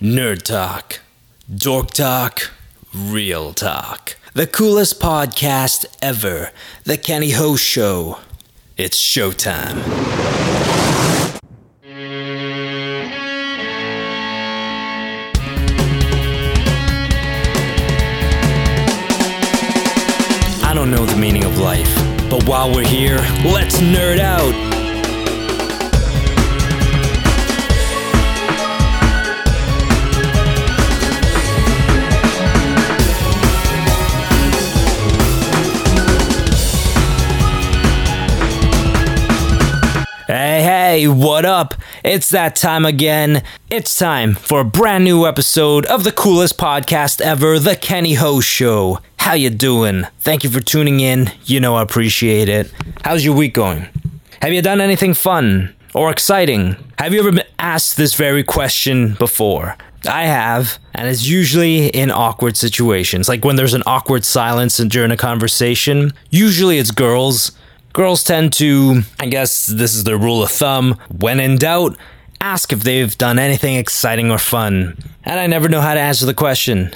Nerd Talk, Dork Talk, Real Talk. The coolest podcast ever. The Kenny Ho Show. It's showtime. I don't know the meaning of life, but while we're here, let's nerd out. Hey, what up? It's that time again. It's time for a brand new episode of the coolest podcast ever, The Kenny Ho Show. How you doing? Thank you for tuning in. You know I appreciate it. How's your week going? Have you done anything fun or exciting? Have you ever been asked this very question before? I have, and it's usually in awkward situations, like when there's an awkward silence during a conversation. Usually it's girls Girls tend to, I guess this is their rule of thumb, when in doubt, ask if they've done anything exciting or fun. And I never know how to answer the question.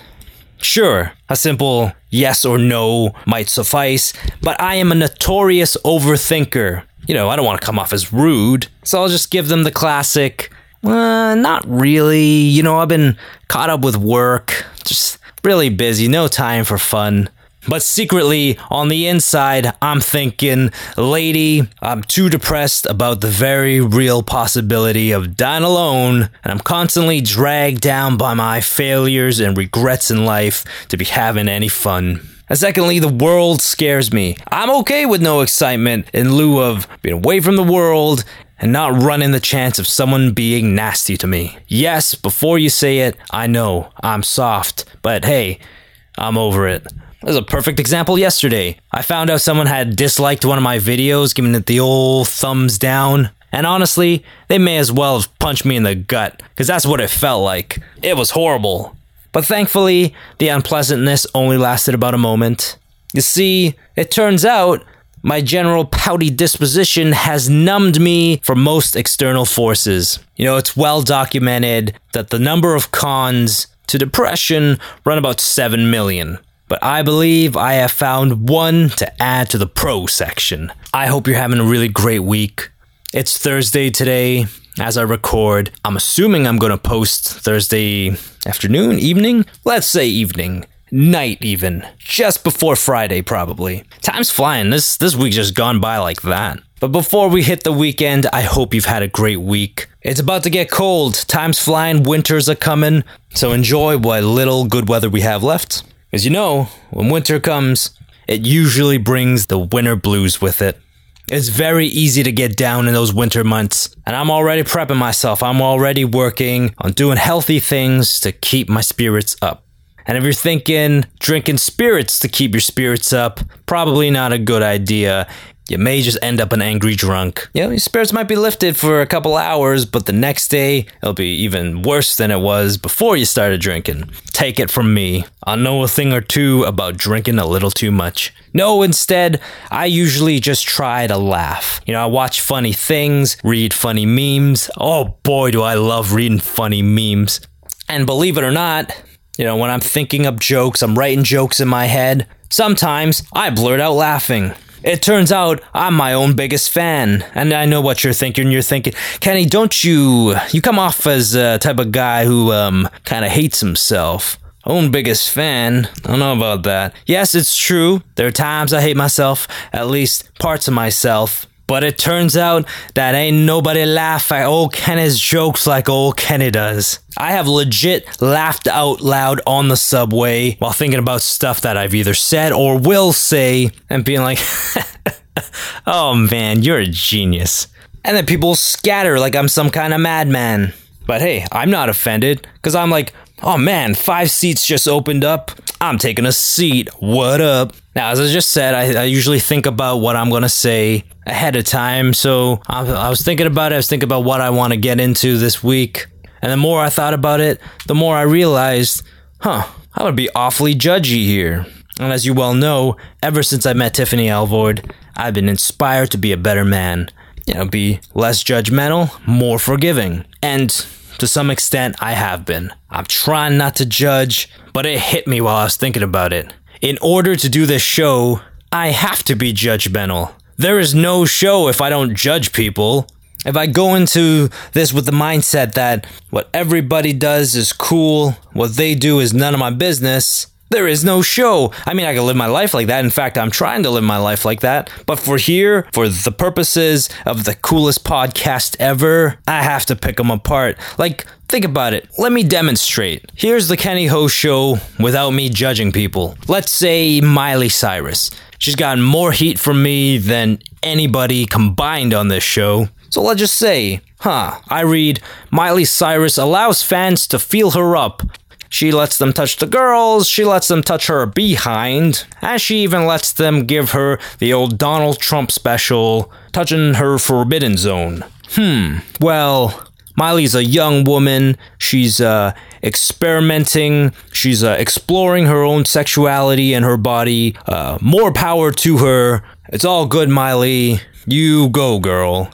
Sure, a simple yes or no might suffice, but I am a notorious overthinker. You know, I don't want to come off as rude, so I'll just give them the classic, uh, not really. You know, I've been caught up with work, just really busy, no time for fun. But secretly, on the inside, I'm thinking, lady, I'm too depressed about the very real possibility of dying alone, and I'm constantly dragged down by my failures and regrets in life to be having any fun. And secondly, the world scares me. I'm okay with no excitement in lieu of being away from the world and not running the chance of someone being nasty to me. Yes, before you say it, I know I'm soft, but hey, I'm over it. There's a perfect example yesterday. I found out someone had disliked one of my videos, giving it the old thumbs down. And honestly, they may as well have punched me in the gut, because that's what it felt like. It was horrible. But thankfully, the unpleasantness only lasted about a moment. You see, it turns out my general pouty disposition has numbed me from most external forces. You know, it's well documented that the number of cons to depression run about 7 million but I believe I have found one to add to the pro section. I hope you're having a really great week. It's Thursday today as I record. I'm assuming I'm going to post Thursday afternoon, evening? Let's say evening. Night even. Just before Friday probably. Time's flying. This this week just gone by like that. But before we hit the weekend, I hope you've had a great week. It's about to get cold. Time's flying, winters are coming. So enjoy what little good weather we have left. As you know, when winter comes, it usually brings the winter blues with it. It's very easy to get down in those winter months, and I'm already prepping myself. I'm already working on doing healthy things to keep my spirits up. And if you're thinking drinking spirits to keep your spirits up, probably not a good idea. You may just end up an angry drunk. You know, your spirits might be lifted for a couple hours, but the next day it'll be even worse than it was before you started drinking. Take it from me. I know a thing or two about drinking a little too much. No, instead, I usually just try to laugh. You know, I watch funny things, read funny memes. Oh boy, do I love reading funny memes. And believe it or not, you know, when I'm thinking up jokes, I'm writing jokes in my head. Sometimes I blurt out laughing. It turns out I'm my own biggest fan, and I know what you're thinking. You're thinking, Kenny, don't you? You come off as a type of guy who um kind of hates himself. Own biggest fan. I don't know about that. Yes, it's true. There are times I hate myself, at least parts of myself. But it turns out that ain't nobody laugh at old Kenny's jokes like old Kenny does. I have legit laughed out loud on the subway while thinking about stuff that I've either said or will say and being like, oh man, you're a genius. And then people scatter like I'm some kind of madman. But hey, I'm not offended because I'm like, oh man, five seats just opened up. I'm taking a seat. What up? Now, as I just said, I, I usually think about what I'm going to say ahead of time. So I, I was thinking about it. I was thinking about what I want to get into this week. And the more I thought about it, the more I realized, huh, I would be awfully judgy here. And as you well know, ever since I met Tiffany Alvord, I've been inspired to be a better man. You know, be less judgmental, more forgiving. And to some extent, I have been. I'm trying not to judge, but it hit me while I was thinking about it. In order to do this show, I have to be judgmental. There is no show if I don't judge people. If I go into this with the mindset that what everybody does is cool, what they do is none of my business, there is no show. I mean, I can live my life like that. In fact, I'm trying to live my life like that. But for here, for the purposes of the coolest podcast ever, I have to pick them apart. Like, think about it. Let me demonstrate. Here's the Kenny Ho show without me judging people. Let's say Miley Cyrus. She's gotten more heat from me than anybody combined on this show. So let's just say, huh, I read Miley Cyrus allows fans to feel her up. She lets them touch the girls, she lets them touch her behind, and she even lets them give her the old Donald Trump special, touching her forbidden zone. Hmm, well, Miley's a young woman. She's uh, experimenting. She's uh, exploring her own sexuality and her body. Uh, more power to her. It's all good, Miley. You go, girl.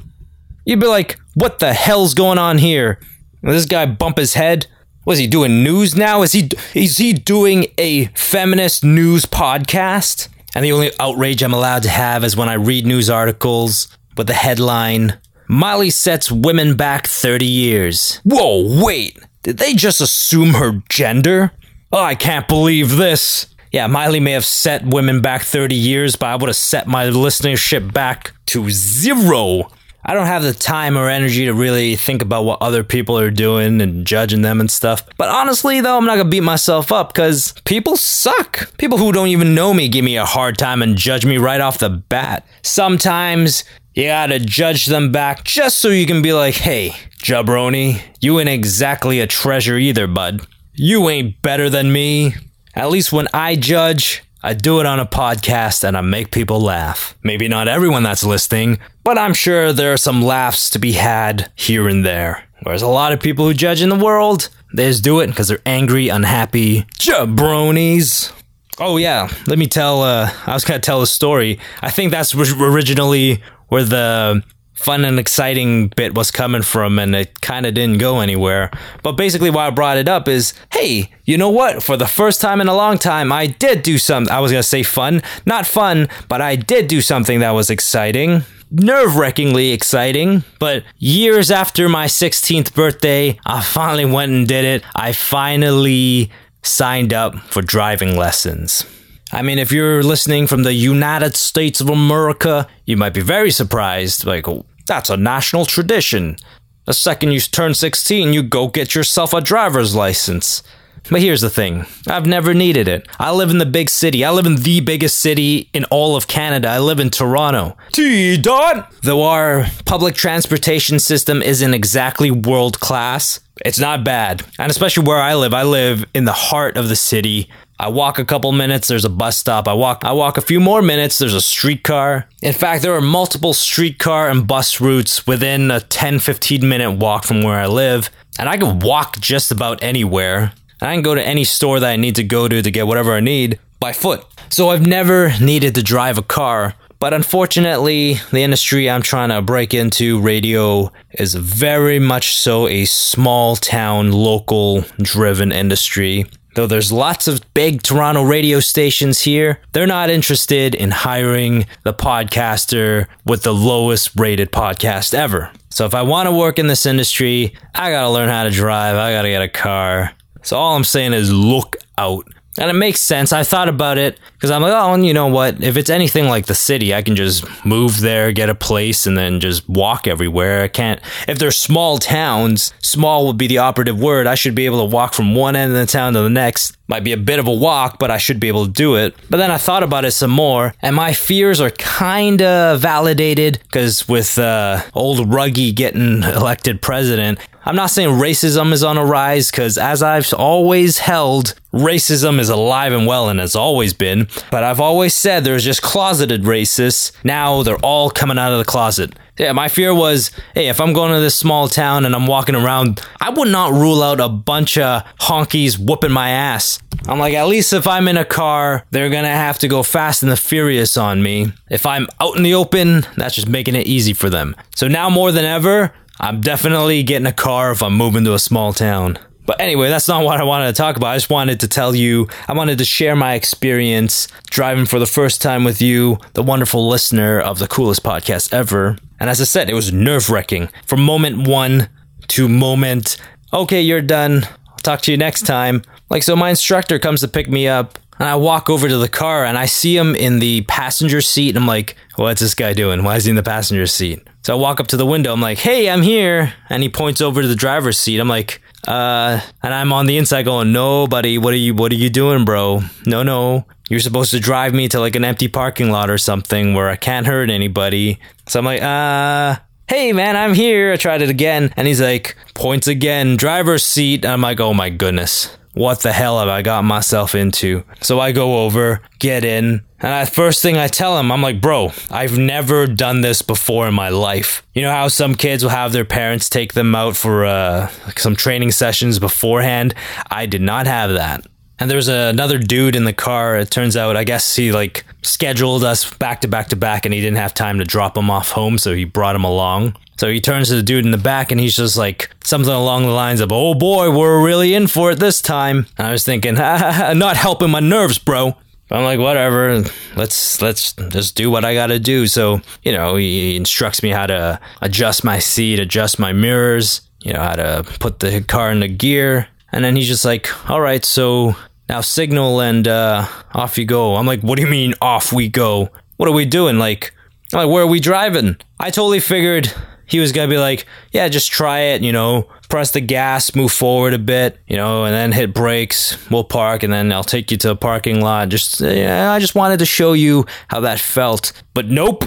You'd be like, what the hell's going on here? This guy bump his head. Was he doing news now? Is he is he doing a feminist news podcast? And the only outrage I'm allowed to have is when I read news articles with the headline Miley sets women back 30 years. Whoa, wait. Did they just assume her gender? Oh, I can't believe this. Yeah, Miley may have set women back 30 years, but I would have set my listenership back to zero. I don't have the time or energy to really think about what other people are doing and judging them and stuff. But honestly, though, I'm not gonna beat myself up because people suck. People who don't even know me give me a hard time and judge me right off the bat. Sometimes you gotta judge them back just so you can be like, hey, jabroni, you ain't exactly a treasure either, bud. You ain't better than me. At least when I judge, I do it on a podcast and I make people laugh. Maybe not everyone that's listening, but I'm sure there are some laughs to be had here and there. Whereas a lot of people who judge in the world, they just do it because they're angry, unhappy jabronis. Oh yeah, let me tell. Uh, I was gonna tell a story. I think that's originally where the fun and exciting bit was coming from and it kind of didn't go anywhere. But basically why I brought it up is, hey, you know what? For the first time in a long time, I did do something. I was going to say fun, not fun, but I did do something that was exciting. Nerve wrackingly exciting, but years after my 16th birthday, I finally went and did it. I finally signed up for driving lessons. I mean, if you're listening from the United States of America, you might be very surprised. Like, that's a national tradition. The second you turn 16, you go get yourself a driver's license. But here's the thing I've never needed it. I live in the big city. I live in the biggest city in all of Canada. I live in Toronto. T dot! Though our public transportation system isn't exactly world class, it's not bad. And especially where I live, I live in the heart of the city. I walk a couple minutes, there's a bus stop. I walk I walk a few more minutes, there's a streetcar. In fact, there are multiple streetcar and bus routes within a 10-15 minute walk from where I live, and I can walk just about anywhere. I can go to any store that I need to go to to get whatever I need by foot. So I've never needed to drive a car. But unfortunately, the industry I'm trying to break into, radio, is very much so a small town, local driven industry. Though there's lots of big Toronto radio stations here, they're not interested in hiring the podcaster with the lowest rated podcast ever. So if I want to work in this industry, I gotta learn how to drive, I gotta get a car. So all I'm saying is look out. And it makes sense. I thought about it because I'm like, oh, and you know what? If it's anything like the city, I can just move there, get a place, and then just walk everywhere. I can't. If they're small towns, small would be the operative word. I should be able to walk from one end of the town to the next. Might be a bit of a walk, but I should be able to do it. But then I thought about it some more, and my fears are kind of validated because with uh, old Ruggie getting elected president, I'm not saying racism is on a rise because, as I've always held, racism is alive and well and has always been. But I've always said there's just closeted racists. Now they're all coming out of the closet. Yeah, my fear was, hey, if I'm going to this small town and I'm walking around, I would not rule out a bunch of honkies whooping my ass. I'm like, at least if I'm in a car, they're gonna have to go fast and the furious on me. If I'm out in the open, that's just making it easy for them. So now more than ever, I'm definitely getting a car if I'm moving to a small town. But anyway, that's not what I wanted to talk about. I just wanted to tell you, I wanted to share my experience driving for the first time with you, the wonderful listener of the coolest podcast ever. And as I said, it was nerve wracking from moment one to moment, okay, you're done. I'll talk to you next time. Like, so my instructor comes to pick me up and I walk over to the car and I see him in the passenger seat. And I'm like, what's this guy doing? Why is he in the passenger seat? So I walk up to the window. I'm like, hey, I'm here. And he points over to the driver's seat. I'm like, uh, and I'm on the inside going, no, buddy, what are you, what are you doing, bro? No, no. You're supposed to drive me to like an empty parking lot or something where I can't hurt anybody. So I'm like, uh, hey man, I'm here. I tried it again. And he's like, points again, driver's seat. I'm like, oh my goodness what the hell have I got myself into? So I go over, get in, and the first thing I tell him, I'm like, bro, I've never done this before in my life. You know how some kids will have their parents take them out for uh, like some training sessions beforehand? I did not have that. And there's another dude in the car. It turns out, I guess he like scheduled us back to back to back and he didn't have time to drop him off home, so he brought him along. So he turns to the dude in the back and he's just like something along the lines of, "Oh boy, we're really in for it this time." And I was thinking, ah, not helping my nerves, bro. I'm like, whatever. Let's let's just do what I got to do. So you know, he instructs me how to adjust my seat, adjust my mirrors, you know, how to put the car in into gear, and then he's just like, "All right, so now signal and uh, off you go." I'm like, "What do you mean off we go? What are we doing? Like, like where are we driving?" I totally figured he was to be like, yeah, just try it, you know, press the gas, move forward a bit, you know, and then hit brakes. We'll park and then I'll take you to a parking lot. Just, yeah, I just wanted to show you how that felt. But nope,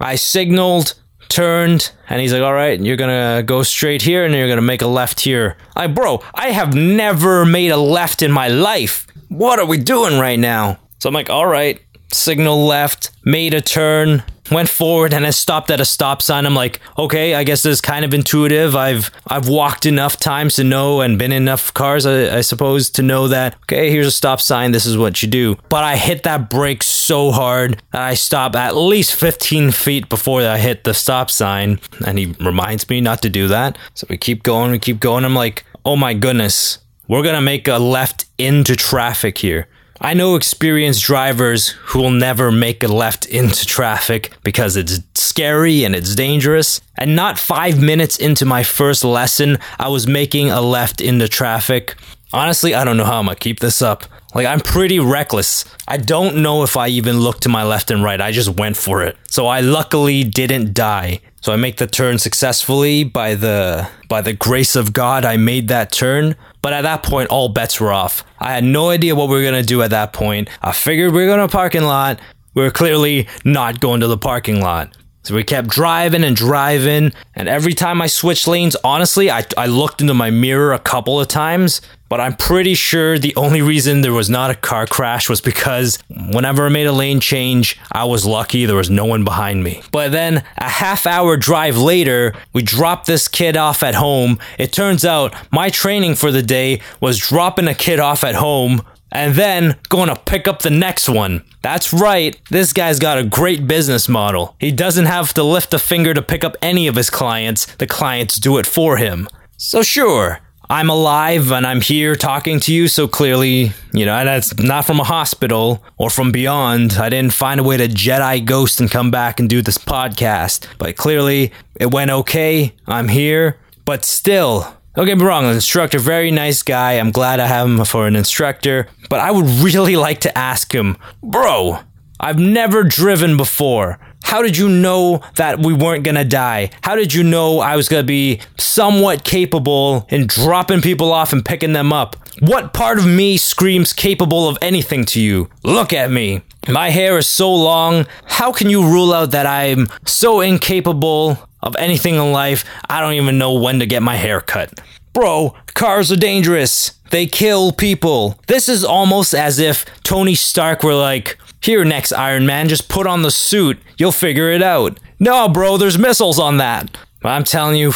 I signaled, turned, and he's like, all right, you're to go straight here and you're to make a left here. I, bro, I have never made a left in my life. What are we doing right now? So I'm like, all right, signal left, made a turn, went forward and I stopped at a stop sign. I'm like, okay, I guess this is kind of intuitive. I've I've walked enough times to know and been in enough cars, I, I, suppose, to know that okay, here's a stop sign. This is what you do. But I hit that brake so hard that I stop at least 15 feet before I hit the stop sign, and he reminds me not to do that. So we keep going, we keep going. I'm like, oh my goodness, we're gonna make a left into traffic here. I know experienced drivers who will never make a left into traffic because it's scary and it's dangerous. And not five minutes into my first lesson, I was making a left into traffic. Honestly, I don't know how I'm gonna keep this up. Like, I'm pretty reckless. I don't know if I even looked to my left and right. I just went for it. So I luckily didn't die. So I make the turn successfully by the by the grace of God. I made that turn, but at that point all bets were off. I had no idea what we were going to do at that point. I figured we were going to parking lot. We were clearly not going to the parking lot. So we kept driving and driving, and every time I switched lanes, honestly, I, I looked into my mirror a couple of times, but I'm pretty sure the only reason there was not a car crash was because whenever I made a lane change, I was lucky there was no one behind me. But then a half hour drive later, we dropped this kid off at home. It turns out my training for the day was dropping a kid off at home and then going to pick up the next one. That's right, this guy's got a great business model. He doesn't have to lift a finger to pick up any of his clients, the clients do it for him. So, sure, I'm alive and I'm here talking to you, so clearly, you know, that's not from a hospital or from beyond. I didn't find a way to Jedi ghost and come back and do this podcast. But clearly, it went okay. I'm here. But still, don't get me wrong, instructor, very nice guy. I'm glad I have him for an instructor. But I would really like to ask him, bro, I've never driven before. How did you know that we weren't gonna die? How did you know I was gonna be somewhat capable in dropping people off and picking them up? What part of me screams capable of anything to you? Look at me. My hair is so long. How can you rule out that I'm so incapable of anything in life, I don't even know when to get my hair cut. Bro, cars are dangerous. They kill people. This is almost as if Tony Stark were like, here, next Iron Man, just put on the suit. You'll figure it out. No, bro, there's missiles on that. But I'm telling you,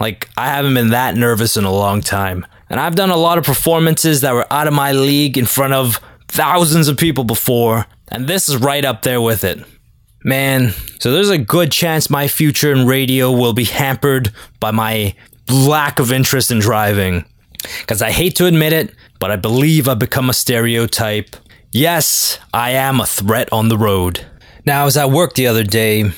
like, I haven't been that nervous in a long time. And I've done a lot of performances that were out of my league in front of thousands of people before, and this is right up there with it. Man, so there's a good chance my future in radio will be hampered by my lack of interest in driving. Because I hate to admit it, but I believe I've become a stereotype. Yes, I am a threat on the road. Now, I was at work the other day and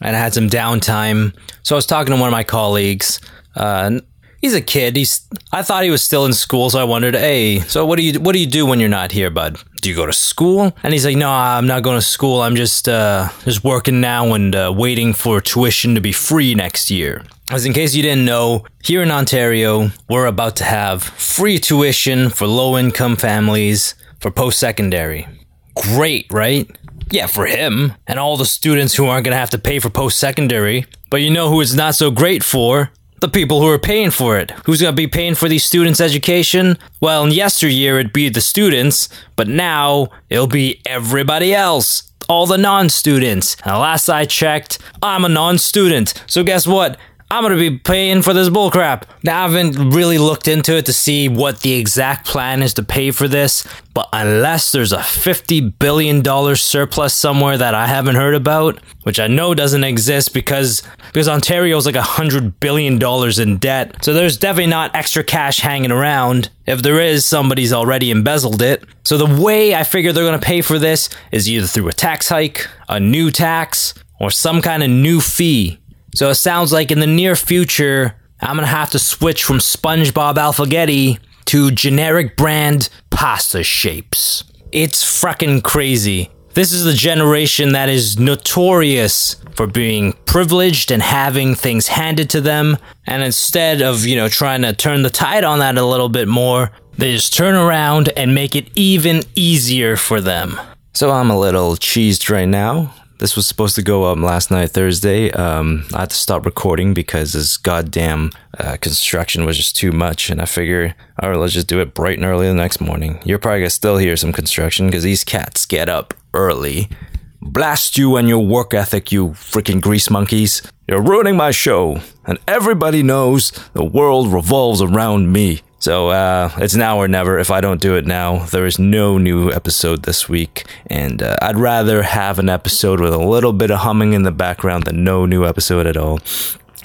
I had some downtime. So I was talking to one of my colleagues. Uh, he's a kid. He's I thought he was still in school, so I wondered, hey, so what do you what do you do when you're not here, bud? Do you go to school? And he's like, no, I'm not going to school. I'm just uh, just working now and uh, waiting for tuition to be free next year. As in case you didn't know, here in Ontario, we're about to have free tuition for low income families for post secondary. Great, right? Yeah, for him and all the students who aren't going to have to pay for post secondary. But you know who it's not so great for? The people who are paying for it. Who's going to be paying for these students' education? Well, in yesteryear it'd be the students, but now it'll be everybody else. All the non students. And last I checked, I'm a non student. So guess what? I'm gonna be paying for this bullcrap. Now, I haven't really looked into it to see what the exact plan is to pay for this, but unless there's a $50 billion surplus somewhere that I haven't heard about, which I know doesn't exist because, because Ontario's like $100 billion in debt, so there's definitely not extra cash hanging around. If there is, somebody's already embezzled it. So the way I figure they're gonna pay for this is either through a tax hike, a new tax, or some kind of new fee so it sounds like in the near future, I'm gonna have to switch from SpongeBob Alphagetti to generic brand pasta shapes. It's fucking crazy. This is the generation that is notorious for being privileged and having things handed to them. And instead of, you know, trying to turn the tide on that a little bit more, they just turn around and make it even easier for them. So I'm a little cheesed right now. This was supposed to go up last night, Thursday. Um, I had to stop recording because this goddamn uh, construction was just too much. And I figure, all right, let's just do it bright and early the next morning. You're probably gonna still hear some construction because these cats get up early. Blast you and your work ethic, you freaking grease monkeys. You're ruining my show. And everybody knows the world revolves around me. So uh, it's now or never. If I don't do it now, there is no new episode this week. And uh, I'd rather have an episode with a little bit of humming in the background than no new episode at all.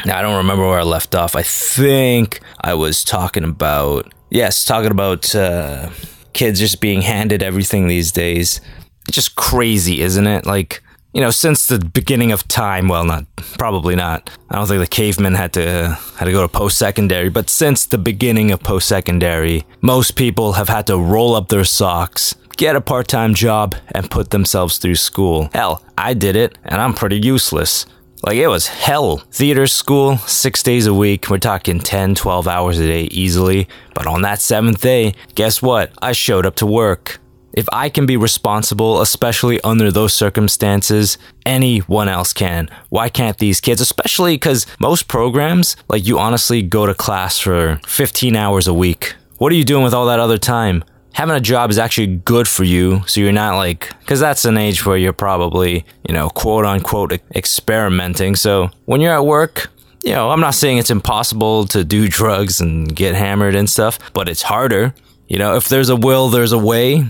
Now, I don't remember where I left off. I think I was talking about, yes, talking about uh, kids just being handed everything these days. It's just crazy, isn't it? Like, you know, since the beginning of time, well, not probably not. I don't think the cavemen had to uh, had to go to post secondary, but since the beginning of post secondary, most people have had to roll up their socks, get a part time job, and put themselves through school. Hell, I did it, and I'm pretty useless. Like, it was hell. Theater school, six days a week. We're talking 10, 12 hours a day easily. But on that seventh day, guess what? I showed up to work. If I can be responsible, especially under those circumstances, anyone else can. Why can't these kids? Especially because most programs, like you honestly go to class for 15 hours a week. What are you doing with all that other time? Having a job is actually good for you, so you're not like, because that's an age where you're probably, you know, quote unquote experimenting. So when you're at work, you know, I'm not saying it's impossible to do drugs and get hammered and stuff, but it's harder. You know, if there's a will, there's a way.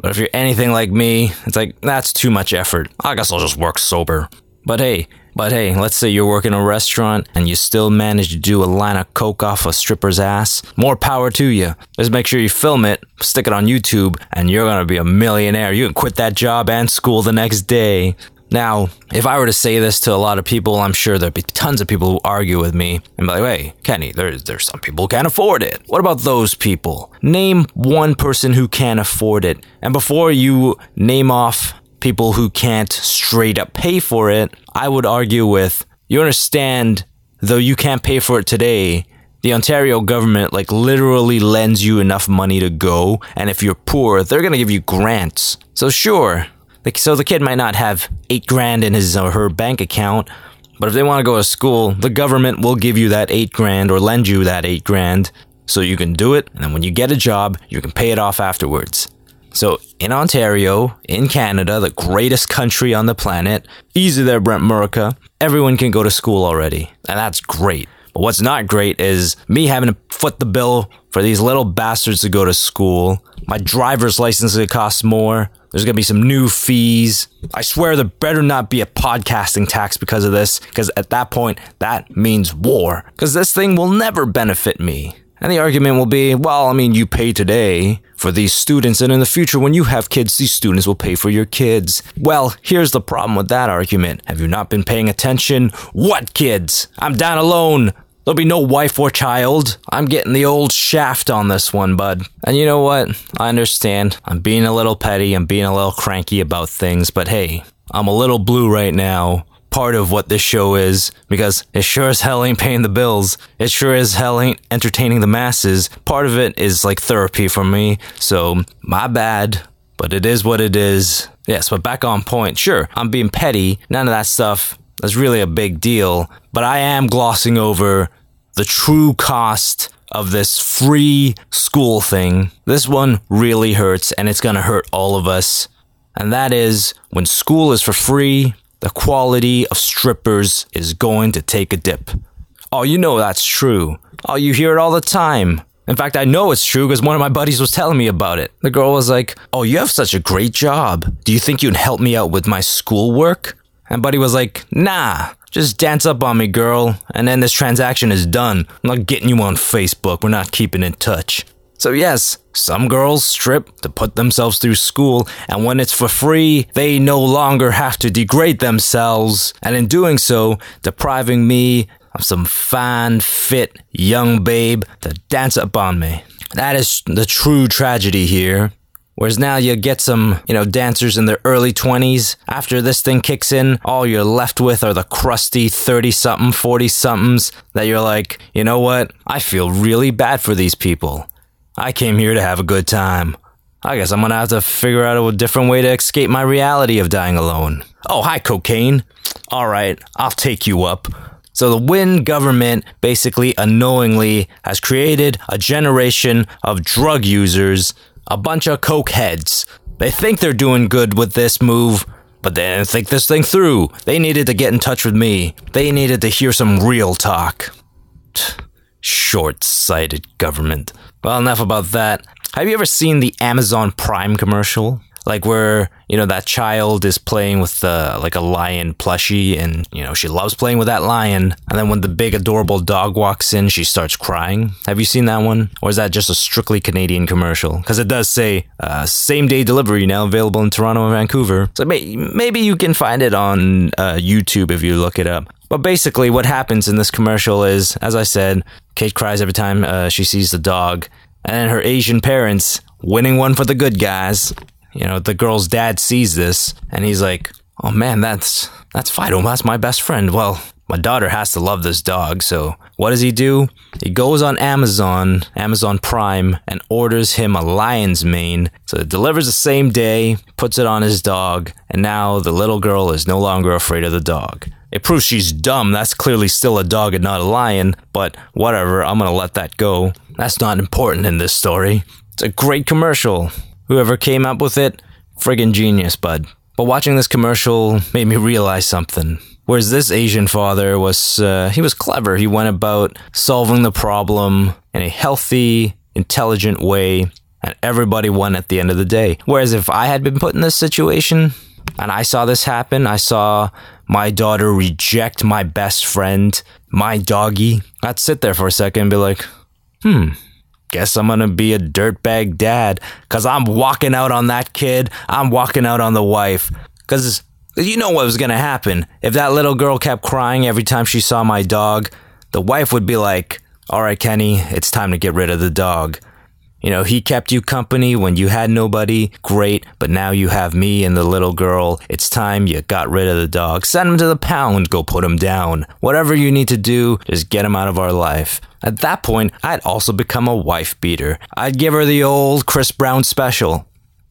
But if you're anything like me, it's like, that's too much effort. I guess I'll just work sober. But hey, but hey, let's say you're working a restaurant and you still manage to do a line of coke off a stripper's ass. More power to you. Just make sure you film it, stick it on YouTube, and you're gonna be a millionaire. You can quit that job and school the next day. Now, if I were to say this to a lot of people, I'm sure there'd be tons of people who argue with me and be like, hey, Kenny, there's, there's some people who can't afford it. What about those people? Name one person who can't afford it. And before you name off people who can't straight up pay for it, I would argue with, you understand, though you can't pay for it today, the Ontario government like literally lends you enough money to go, and if you're poor, they're gonna give you grants. So sure, so the kid might not have eight grand in his or her bank account, but if they want to go to school, the government will give you that eight grand or lend you that eight grand so you can do it. And then when you get a job, you can pay it off afterwards. So in Ontario, in Canada, the greatest country on the planet, easy there, Brent Murica, everyone can go to school already. And that's great. What's not great is me having to foot the bill for these little bastards to go to school. My driver's license is going to cost more. There's going to be some new fees. I swear there better not be a podcasting tax because of this, because at that point, that means war. Because this thing will never benefit me. And the argument will be, well, I mean, you pay today for these students, and in the future, when you have kids, these students will pay for your kids. Well, here's the problem with that argument. Have you not been paying attention? What kids? I'm down alone. There'll be no wife or child. I'm getting the old shaft on this one, bud. And you know what? I understand. I'm being a little petty. I'm being a little cranky about things, but hey, I'm a little blue right now part of what this show is because it sure as hell ain't paying the bills. It sure as hell ain't entertaining the masses. Part of it is like therapy for me. So, my bad, but it is what it is. Yes, but back on point. Sure, I'm being petty. None of that stuff is really a big deal, but I am glossing over the true cost of this free school thing. This one really hurts and it's gonna hurt all of us. And that is when school is for free, the quality of strippers is going to take a dip. Oh, you know that's true. Oh, you hear it all the time. In fact, I know it's true because one of my buddies was telling me about it. The girl was like, Oh, you have such a great job. Do you think you'd help me out with my schoolwork? And buddy was like, Nah, just dance up on me, girl, and then this transaction is done. I'm not getting you on Facebook. We're not keeping in touch. So, yes, some girls strip to put themselves through school, and when it's for free, they no longer have to degrade themselves, and in doing so, depriving me of some fine, fit, young babe to dance up on me. That is the true tragedy here. Whereas now you get some, you know, dancers in their early 20s. After this thing kicks in, all you're left with are the crusty 30 something, 40 somethings that you're like, you know what? I feel really bad for these people. I came here to have a good time. I guess I'm gonna have to figure out a different way to escape my reality of dying alone. Oh, hi, cocaine. Alright, I'll take you up. So the Wynne government basically unknowingly has created a generation of drug users, a bunch of coke heads. They think they're doing good with this move, but they didn't think this thing through. They needed to get in touch with me. They needed to hear some real talk. Short sighted government. Well, enough about that. Have you ever seen the Amazon Prime commercial? Like where, you know, that child is playing with the, like a lion plushie and, you know, she loves playing with that lion. And then when the big adorable dog walks in, she starts crying. Have you seen that one? Or is that just a strictly Canadian commercial? Because it does say uh, same day delivery now available in Toronto and Vancouver. So may- maybe you can find it on uh, YouTube if you look it up. But basically, what happens in this commercial is, as I said, Kate cries every time uh, she sees the dog, and her Asian parents winning one for the good guys. You know, the girl's dad sees this, and he's like, "Oh man, that's that's Fido. That's my best friend." Well, my daughter has to love this dog, so what does he do? He goes on Amazon, Amazon Prime, and orders him a lion's mane. So it delivers the same day, puts it on his dog, and now the little girl is no longer afraid of the dog. It proves she's dumb. That's clearly still a dog and not a lion, but whatever, I'm gonna let that go. That's not important in this story. It's a great commercial. Whoever came up with it, friggin' genius, bud. But watching this commercial made me realize something. Whereas this Asian father was, uh, he was clever. He went about solving the problem in a healthy, intelligent way, and everybody won at the end of the day. Whereas if I had been put in this situation, and I saw this happen, I saw my daughter reject my best friend, my doggy, I'd sit there for a second and be like, hmm, guess I'm gonna be a dirtbag dad. Cause I'm walking out on that kid, I'm walking out on the wife. Cause you know what was gonna happen. If that little girl kept crying every time she saw my dog, the wife would be like, Alright, Kenny, it's time to get rid of the dog. You know, he kept you company when you had nobody. Great. But now you have me and the little girl. It's time you got rid of the dog. Send him to the pound. Go put him down. Whatever you need to do, just get him out of our life. At that point, I'd also become a wife beater. I'd give her the old Chris Brown special.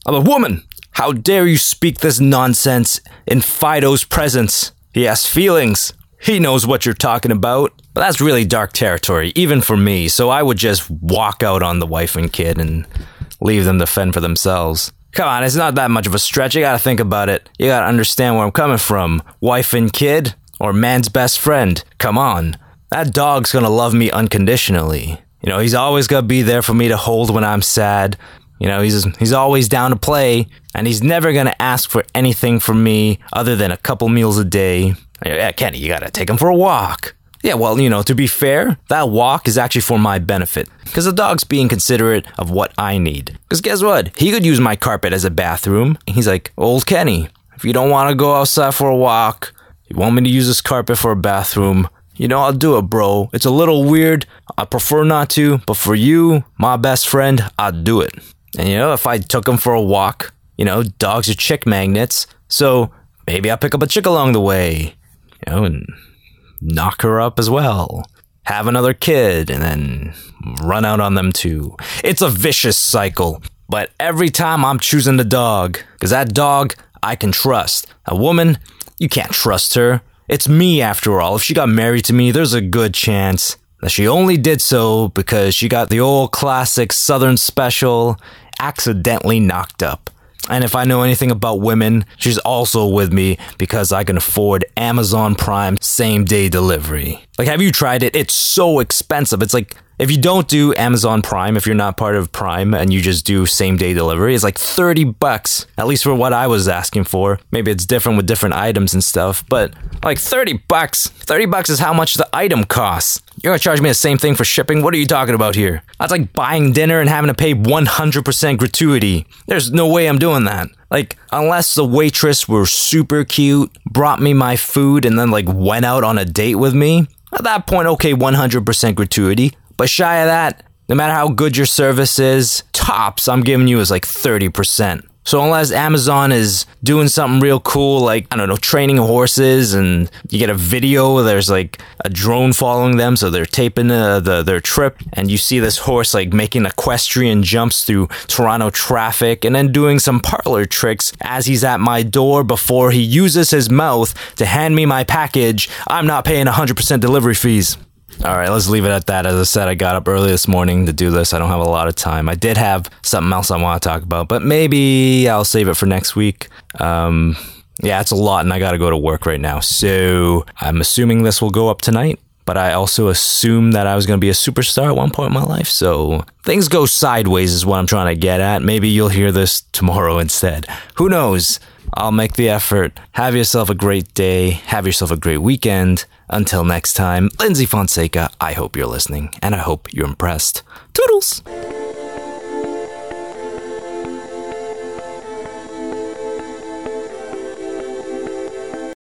I'm a woman. How dare you speak this nonsense in Fido's presence? He has feelings. He knows what you're talking about. But that's really dark territory, even for me, so I would just walk out on the wife and kid and leave them to fend for themselves. Come on, it's not that much of a stretch. You gotta think about it. You gotta understand where I'm coming from. Wife and kid, or man's best friend. Come on. that dog's gonna love me unconditionally. You know, he's always gonna be there for me to hold when I'm sad. You know, he's he's always down to play, and he's never gonna ask for anything from me other than a couple meals a day. Yeah, Kenny, you gotta take him for a walk. Yeah, well, you know, to be fair, that walk is actually for my benefit. Because the dog's being considerate of what I need. Because guess what? He could use my carpet as a bathroom. He's like, Old Kenny, if you don't want to go outside for a walk, you want me to use this carpet for a bathroom, you know, I'll do it, bro. It's a little weird. I prefer not to, but for you, my best friend, I'd do it. And you know, if I took him for a walk, you know, dogs are chick magnets. So maybe I'll pick up a chick along the way, you know, and knock her up as well. Have another kid and then run out on them too. It's a vicious cycle. But every time I'm choosing the dog, because that dog I can trust. A woman, you can't trust her. It's me after all. If she got married to me, there's a good chance that she only did so because she got the old classic Southern special accidentally knocked up. And if I know anything about women, she's also with me because I can afford Amazon Prime same day delivery. Like, have you tried it? It's so expensive. It's like if you don't do Amazon Prime, if you're not part of Prime and you just do same day delivery, it's like 30 bucks, at least for what I was asking for. Maybe it's different with different items and stuff, but like 30 bucks. 30 bucks is how much the item costs. You're gonna charge me the same thing for shipping? What are you talking about here? That's like buying dinner and having to pay 100% gratuity. There's no way I'm doing that. Like, unless the waitress were super cute, brought me my food, and then like went out on a date with me, at that point, okay, 100% gratuity. But shy of that, no matter how good your service is, tops I'm giving you is like 30%. So unless Amazon is doing something real cool, like, I don't know, training horses and you get a video, there's like a drone following them. So they're taping the, the, their trip and you see this horse like making equestrian jumps through Toronto traffic and then doing some parlor tricks as he's at my door before he uses his mouth to hand me my package. I'm not paying 100% delivery fees. All right, let's leave it at that. As I said, I got up early this morning to do this. I don't have a lot of time. I did have something else I want to talk about, but maybe I'll save it for next week. Um, yeah, it's a lot, and I got to go to work right now. So I'm assuming this will go up tonight. But I also assumed that I was going to be a superstar at one point in my life. So things go sideways, is what I'm trying to get at. Maybe you'll hear this tomorrow instead. Who knows? I'll make the effort. Have yourself a great day. Have yourself a great weekend. Until next time, Lindsey Fonseca, I hope you're listening and I hope you're impressed. Toodles!